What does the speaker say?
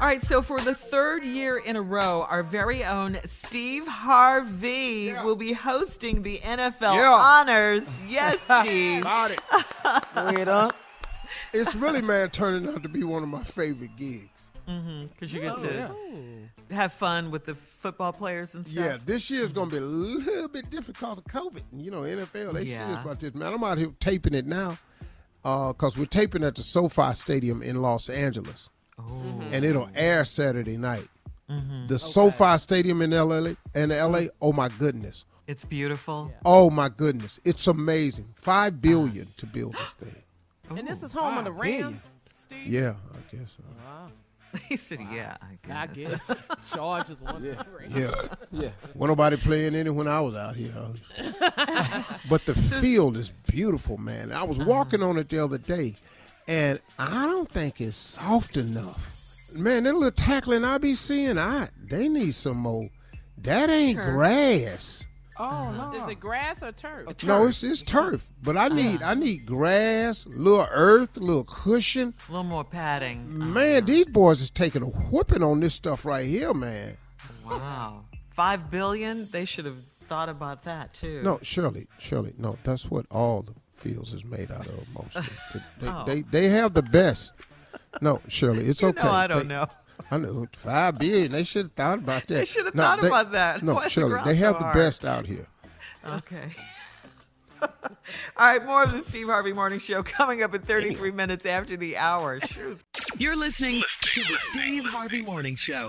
All right, so for the third year in a row, our very own Steve Harvey will be hosting the NFL Yeah. Honors. Yes, Steve. Got it. Wait up. It's really, man, turning out to be one of my favorite gigs. Mm-hmm. Because you get Oh, to yeah. have fun with the football players and stuff. Yeah, this year is gonna be a little bit different because of COVID. You know, NFL they serious about this. Man, I'm out here taping it now because we're taping at the SoFi Stadium in Los Angeles, Mm-hmm. and it'll mm-hmm. air Saturday night. Mm-hmm. The SoFi Stadium in LA, in LA. Oh my goodness. It's beautiful. Oh my goodness. It's amazing. Five billion to build this thing. And this is home of the Rams, Steve. Yeah, I guess so. he said, yeah, I I guess. guess. Chargers won. Yeah. Yeah. Yeah. Wasn't nobody playing any when I was out here. but the field is beautiful, man. I was uh-huh. walking on it the other day, and I don't think it's soft enough. Man, that little tackling I be seeing, I they need some more. That ain't Turf. grass. Oh no. Is it grass or turf? No, it's it's turf. But I need ah. I need grass, little earth, little cushion. A little more padding. Man, ah. these boys is taking a whooping on this stuff right here, man. Wow. Five billion? They should have thought about that too. No, Shirley, Shirley, no, that's what all the fields is made out of mostly. They, Oh. they, they have the best. No, Shirley, it's You okay. know I don't They- know. I know five billion. They should have thought about that. They should have No, thought they- about that. No, Why is the Shirley, they have so the best out here. Okay. All right, more of the Steve Harvey Morning Show coming up in 33 minutes after the hour. Shoot. You're listening to the Steve Harvey Morning Show.